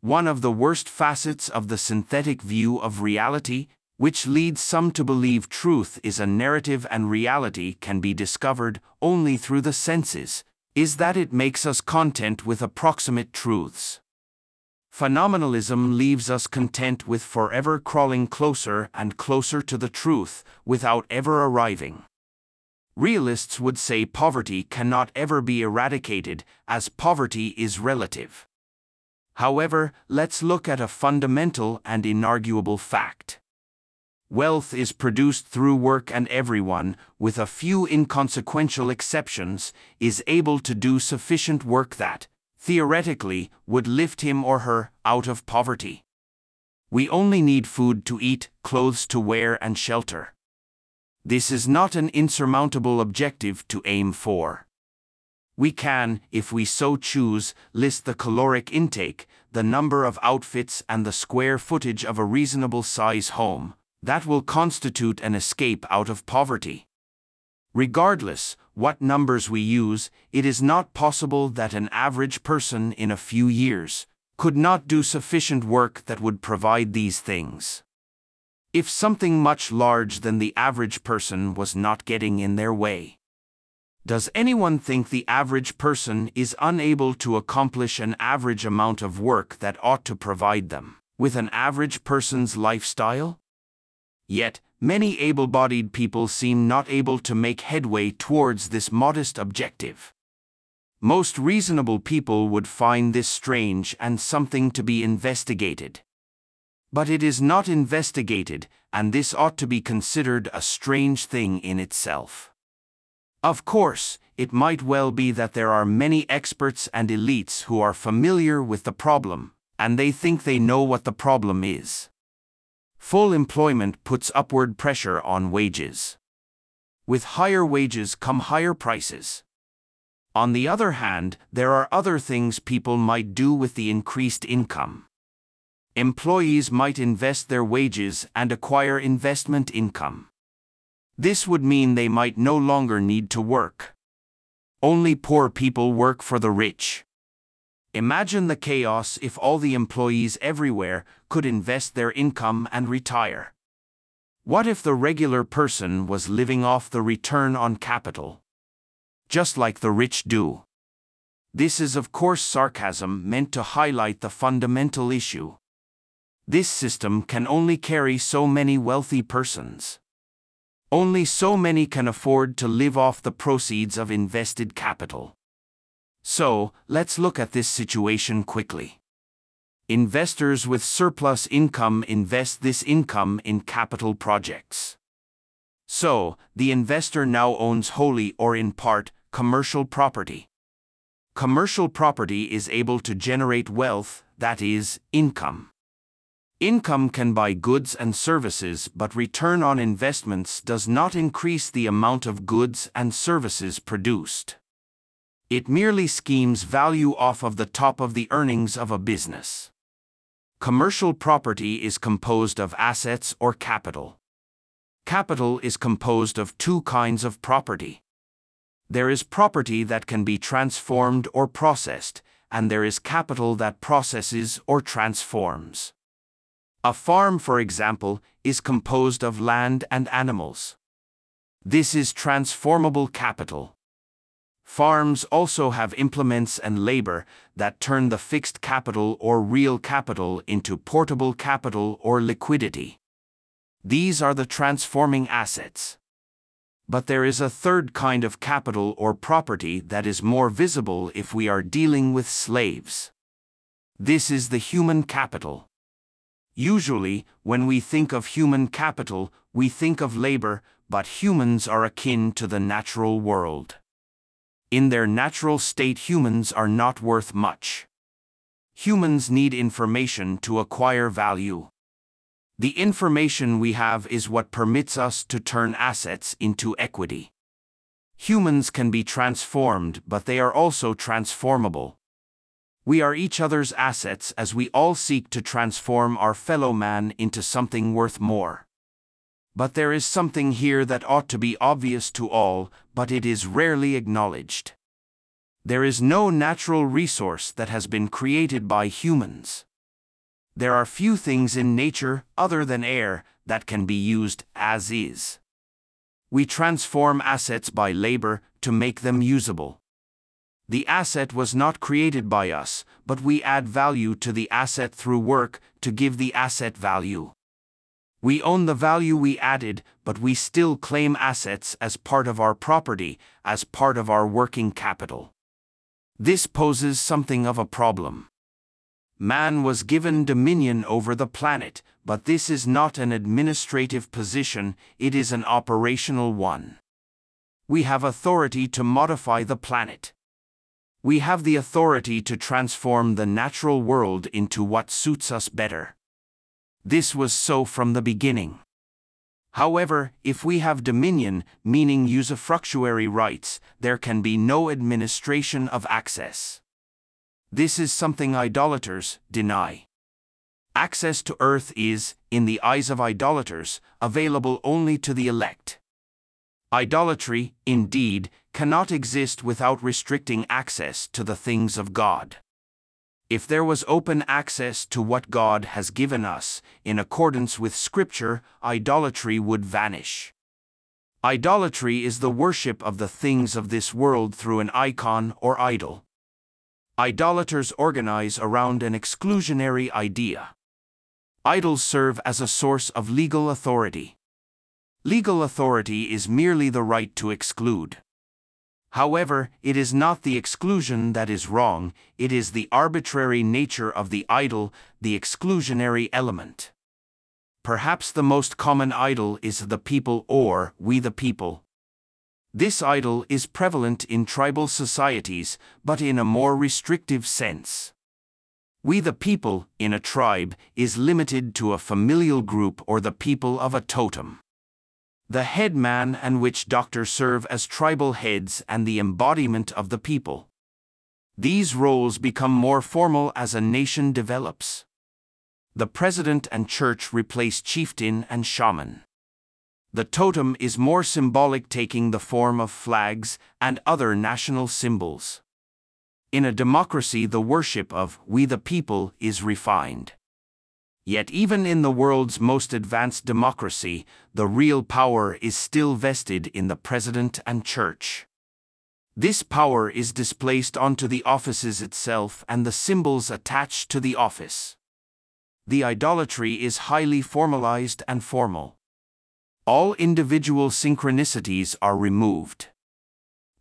one of the worst facets of the synthetic view of reality, which leads some to believe truth is a narrative and reality can be discovered only through the senses, is that it makes us content with approximate truths. Phenomenalism leaves us content with forever crawling closer and closer to the truth without ever arriving. Realists would say poverty cannot ever be eradicated as poverty is relative. However, let's look at a fundamental and inarguable fact. Wealth is produced through work, and everyone, with a few inconsequential exceptions, is able to do sufficient work that, theoretically, would lift him or her out of poverty. We only need food to eat, clothes to wear, and shelter. This is not an insurmountable objective to aim for. We can, if we so choose, list the caloric intake, the number of outfits, and the square footage of a reasonable size home that will constitute an escape out of poverty. Regardless what numbers we use, it is not possible that an average person in a few years could not do sufficient work that would provide these things. If something much larger than the average person was not getting in their way. Does anyone think the average person is unable to accomplish an average amount of work that ought to provide them with an average person's lifestyle? Yet, many able bodied people seem not able to make headway towards this modest objective. Most reasonable people would find this strange and something to be investigated. But it is not investigated, and this ought to be considered a strange thing in itself. Of course, it might well be that there are many experts and elites who are familiar with the problem, and they think they know what the problem is. Full employment puts upward pressure on wages. With higher wages come higher prices. On the other hand, there are other things people might do with the increased income. Employees might invest their wages and acquire investment income. This would mean they might no longer need to work. Only poor people work for the rich. Imagine the chaos if all the employees everywhere could invest their income and retire. What if the regular person was living off the return on capital? Just like the rich do. This is, of course, sarcasm meant to highlight the fundamental issue. This system can only carry so many wealthy persons. Only so many can afford to live off the proceeds of invested capital. So, let's look at this situation quickly. Investors with surplus income invest this income in capital projects. So, the investor now owns wholly or in part commercial property. Commercial property is able to generate wealth, that is, income. Income can buy goods and services, but return on investments does not increase the amount of goods and services produced. It merely schemes value off of the top of the earnings of a business. Commercial property is composed of assets or capital. Capital is composed of two kinds of property. There is property that can be transformed or processed, and there is capital that processes or transforms. A farm, for example, is composed of land and animals. This is transformable capital. Farms also have implements and labor that turn the fixed capital or real capital into portable capital or liquidity. These are the transforming assets. But there is a third kind of capital or property that is more visible if we are dealing with slaves. This is the human capital. Usually, when we think of human capital, we think of labor, but humans are akin to the natural world. In their natural state, humans are not worth much. Humans need information to acquire value. The information we have is what permits us to turn assets into equity. Humans can be transformed, but they are also transformable. We are each other's assets as we all seek to transform our fellow man into something worth more. But there is something here that ought to be obvious to all, but it is rarely acknowledged. There is no natural resource that has been created by humans. There are few things in nature, other than air, that can be used as is. We transform assets by labor to make them usable. The asset was not created by us, but we add value to the asset through work to give the asset value. We own the value we added, but we still claim assets as part of our property, as part of our working capital. This poses something of a problem. Man was given dominion over the planet, but this is not an administrative position, it is an operational one. We have authority to modify the planet. We have the authority to transform the natural world into what suits us better. This was so from the beginning. However, if we have dominion, meaning usufructuary rights, there can be no administration of access. This is something idolaters deny. Access to earth is, in the eyes of idolaters, available only to the elect. Idolatry, indeed, cannot exist without restricting access to the things of God. If there was open access to what God has given us, in accordance with Scripture, idolatry would vanish. Idolatry is the worship of the things of this world through an icon or idol. Idolaters organize around an exclusionary idea. Idols serve as a source of legal authority. Legal authority is merely the right to exclude. However, it is not the exclusion that is wrong, it is the arbitrary nature of the idol, the exclusionary element. Perhaps the most common idol is the people or we the people. This idol is prevalent in tribal societies, but in a more restrictive sense. We the people, in a tribe, is limited to a familial group or the people of a totem. The headman and witch doctor serve as tribal heads and the embodiment of the people. These roles become more formal as a nation develops. The president and church replace chieftain and shaman. The totem is more symbolic, taking the form of flags and other national symbols. In a democracy, the worship of we the people is refined. Yet, even in the world's most advanced democracy, the real power is still vested in the president and church. This power is displaced onto the offices itself and the symbols attached to the office. The idolatry is highly formalized and formal all individual synchronicities are removed.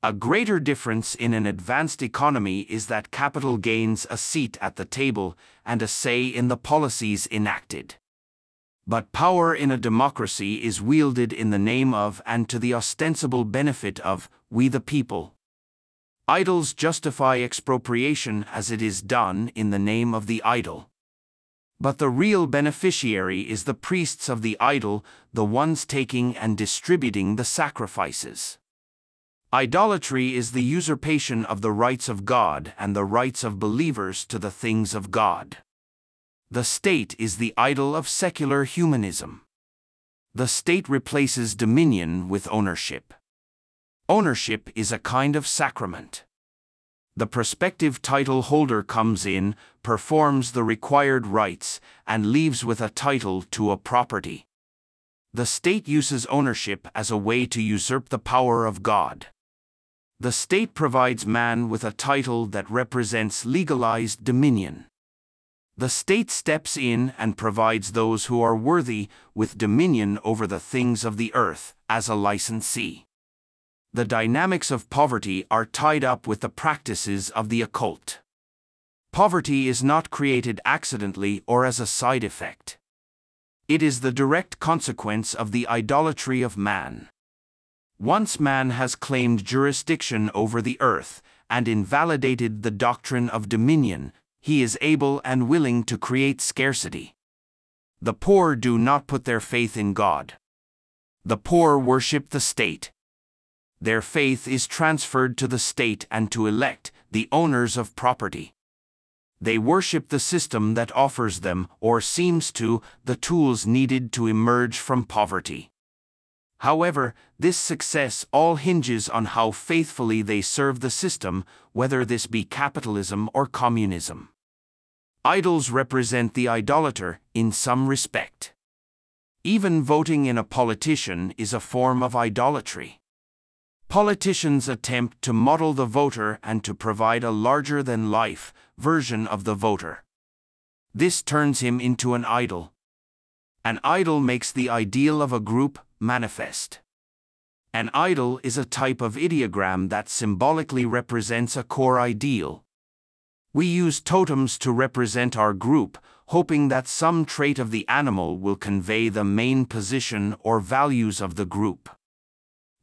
A greater difference in an advanced economy is that capital gains a seat at the table and a say in the policies enacted. But power in a democracy is wielded in the name of and to the ostensible benefit of we the people. Idols justify expropriation as it is done in the name of the idol. But the real beneficiary is the priests of the idol, the ones taking and distributing the sacrifices. Idolatry is the usurpation of the rights of God and the rights of believers to the things of God. The state is the idol of secular humanism. The state replaces dominion with ownership. Ownership is a kind of sacrament the prospective title holder comes in, performs the required rites, and leaves with a title to a property. The state uses ownership as a way to usurp the power of God. The state provides man with a title that represents legalized dominion. The state steps in and provides those who are worthy with dominion over the things of the earth as a licensee the dynamics of poverty are tied up with the practices of the occult. Poverty is not created accidentally or as a side effect. It is the direct consequence of the idolatry of man. Once man has claimed jurisdiction over the earth and invalidated the doctrine of dominion, he is able and willing to create scarcity. The poor do not put their faith in God. The poor worship the state their faith is transferred to the state and to elect, the owners of property. They worship the system that offers them, or seems to, the tools needed to emerge from poverty. However, this success all hinges on how faithfully they serve the system, whether this be capitalism or communism. Idols represent the idolater in some respect. Even voting in a politician is a form of idolatry. Politicians attempt to model the voter and to provide a larger than life version of the voter. This turns him into an idol. An idol makes the ideal of a group manifest. An idol is a type of ideogram that symbolically represents a core ideal. We use totems to represent our group, hoping that some trait of the animal will convey the main position or values of the group.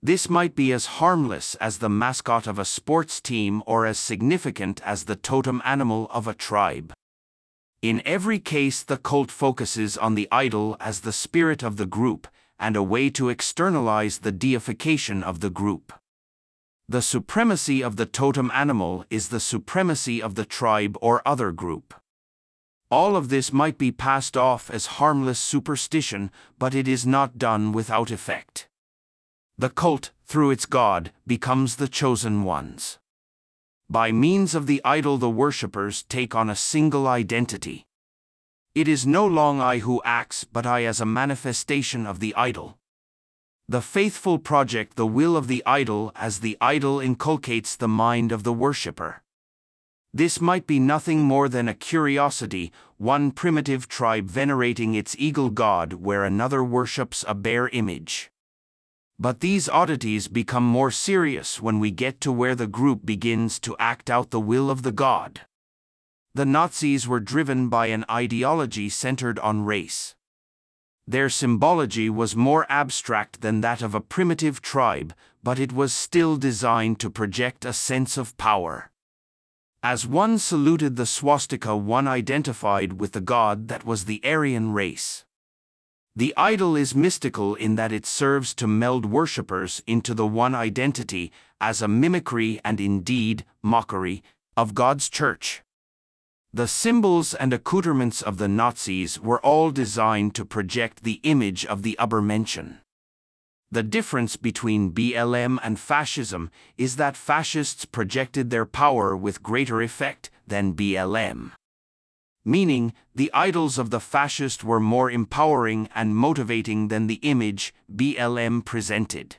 This might be as harmless as the mascot of a sports team or as significant as the totem animal of a tribe. In every case, the cult focuses on the idol as the spirit of the group and a way to externalize the deification of the group. The supremacy of the totem animal is the supremacy of the tribe or other group. All of this might be passed off as harmless superstition, but it is not done without effect. The cult, through its god, becomes the chosen ones. By means of the idol, the worshippers take on a single identity. It is no long I who acts, but I as a manifestation of the idol. The faithful project the will of the idol as the idol inculcates the mind of the worshipper. This might be nothing more than a curiosity, one primitive tribe venerating its eagle god where another worships a bear image. But these oddities become more serious when we get to where the group begins to act out the will of the god. The Nazis were driven by an ideology centered on race. Their symbology was more abstract than that of a primitive tribe, but it was still designed to project a sense of power. As one saluted the swastika, one identified with the god that was the Aryan race. The idol is mystical in that it serves to meld worshippers into the one identity as a mimicry and indeed mockery of God's church. The symbols and accoutrements of the Nazis were all designed to project the image of the Übermenschen. The difference between BLM and fascism is that fascists projected their power with greater effect than BLM meaning the idols of the fascist were more empowering and motivating than the image BLM presented.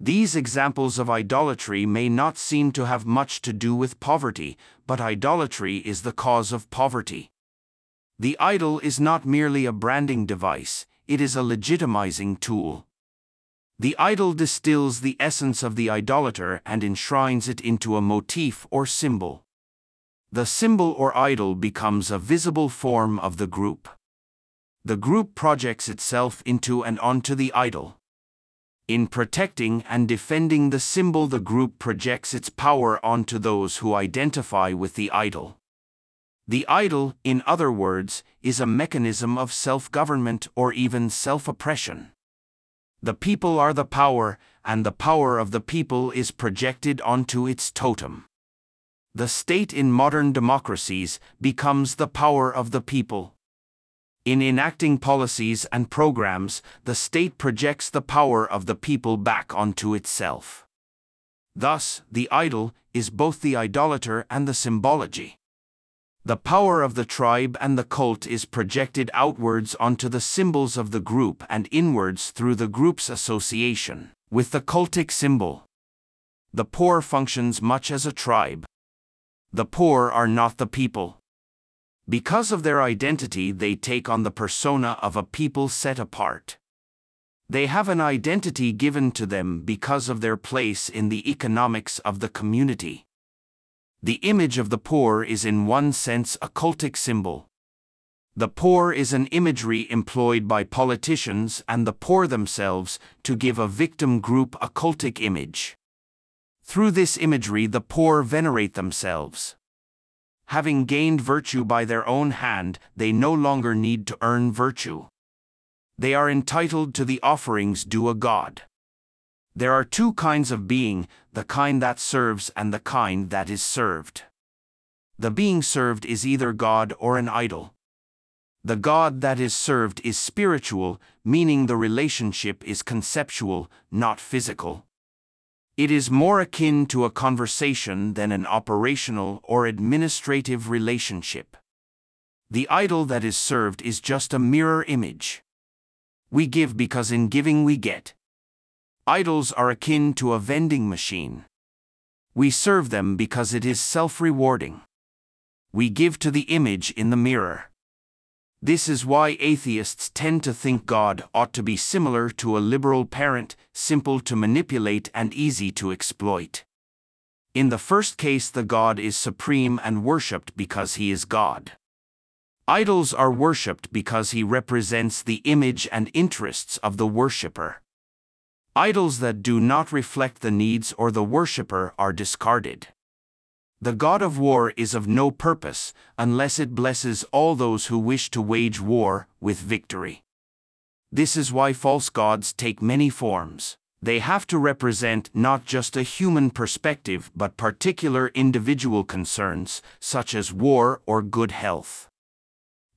These examples of idolatry may not seem to have much to do with poverty, but idolatry is the cause of poverty. The idol is not merely a branding device, it is a legitimizing tool. The idol distills the essence of the idolater and enshrines it into a motif or symbol the symbol or idol becomes a visible form of the group. The group projects itself into and onto the idol. In protecting and defending the symbol, the group projects its power onto those who identify with the idol. The idol, in other words, is a mechanism of self government or even self oppression. The people are the power, and the power of the people is projected onto its totem the state in modern democracies becomes the power of the people. In enacting policies and programs, the state projects the power of the people back onto itself. Thus, the idol is both the idolater and the symbology. The power of the tribe and the cult is projected outwards onto the symbols of the group and inwards through the group's association with the cultic symbol. The poor functions much as a tribe, the poor are not the people. Because of their identity, they take on the persona of a people set apart. They have an identity given to them because of their place in the economics of the community. The image of the poor is in one sense a cultic symbol. The poor is an imagery employed by politicians and the poor themselves to give a victim group a cultic image. Through this imagery, the poor venerate themselves. Having gained virtue by their own hand, they no longer need to earn virtue. They are entitled to the offerings due a god. There are two kinds of being the kind that serves and the kind that is served. The being served is either God or an idol. The God that is served is spiritual, meaning the relationship is conceptual, not physical. It is more akin to a conversation than an operational or administrative relationship. The idol that is served is just a mirror image. We give because in giving we get. Idols are akin to a vending machine. We serve them because it is self rewarding. We give to the image in the mirror. This is why atheists tend to think God ought to be similar to a liberal parent, simple to manipulate and easy to exploit. In the first case, the God is supreme and worshipped because he is God. Idols are worshipped because he represents the image and interests of the worshipper. Idols that do not reflect the needs or the worshipper are discarded. The god of war is of no purpose unless it blesses all those who wish to wage war with victory. This is why false gods take many forms. They have to represent not just a human perspective but particular individual concerns, such as war or good health.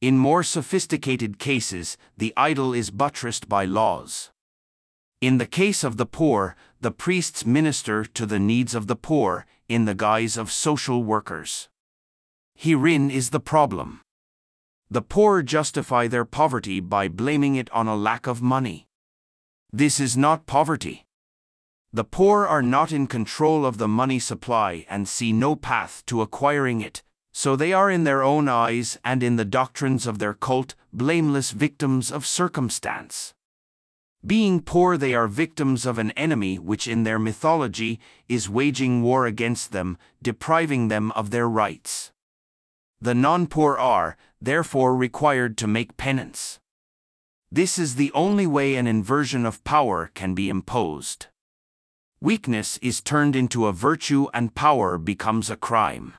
In more sophisticated cases, the idol is buttressed by laws. In the case of the poor, the priests minister to the needs of the poor in the guise of social workers. Herein is the problem. The poor justify their poverty by blaming it on a lack of money. This is not poverty. The poor are not in control of the money supply and see no path to acquiring it, so they are in their own eyes and in the doctrines of their cult blameless victims of circumstance. Being poor, they are victims of an enemy which, in their mythology, is waging war against them, depriving them of their rights. The non poor are, therefore, required to make penance. This is the only way an inversion of power can be imposed. Weakness is turned into a virtue and power becomes a crime.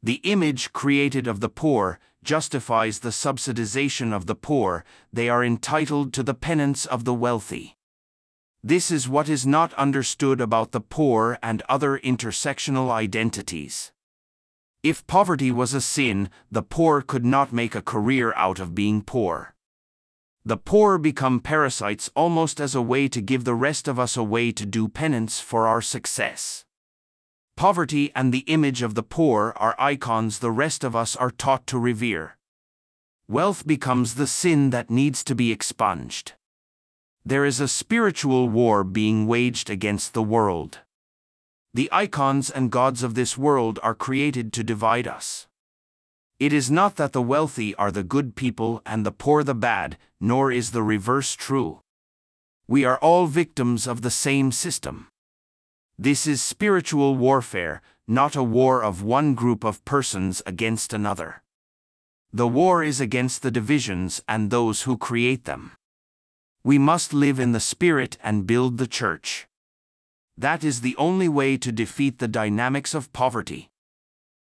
The image created of the poor justifies the subsidization of the poor, they are entitled to the penance of the wealthy. This is what is not understood about the poor and other intersectional identities. If poverty was a sin, the poor could not make a career out of being poor. The poor become parasites almost as a way to give the rest of us a way to do penance for our success. Poverty and the image of the poor are icons the rest of us are taught to revere. Wealth becomes the sin that needs to be expunged. There is a spiritual war being waged against the world. The icons and gods of this world are created to divide us. It is not that the wealthy are the good people and the poor the bad, nor is the reverse true. We are all victims of the same system. This is spiritual warfare, not a war of one group of persons against another. The war is against the divisions and those who create them. We must live in the Spirit and build the church. That is the only way to defeat the dynamics of poverty.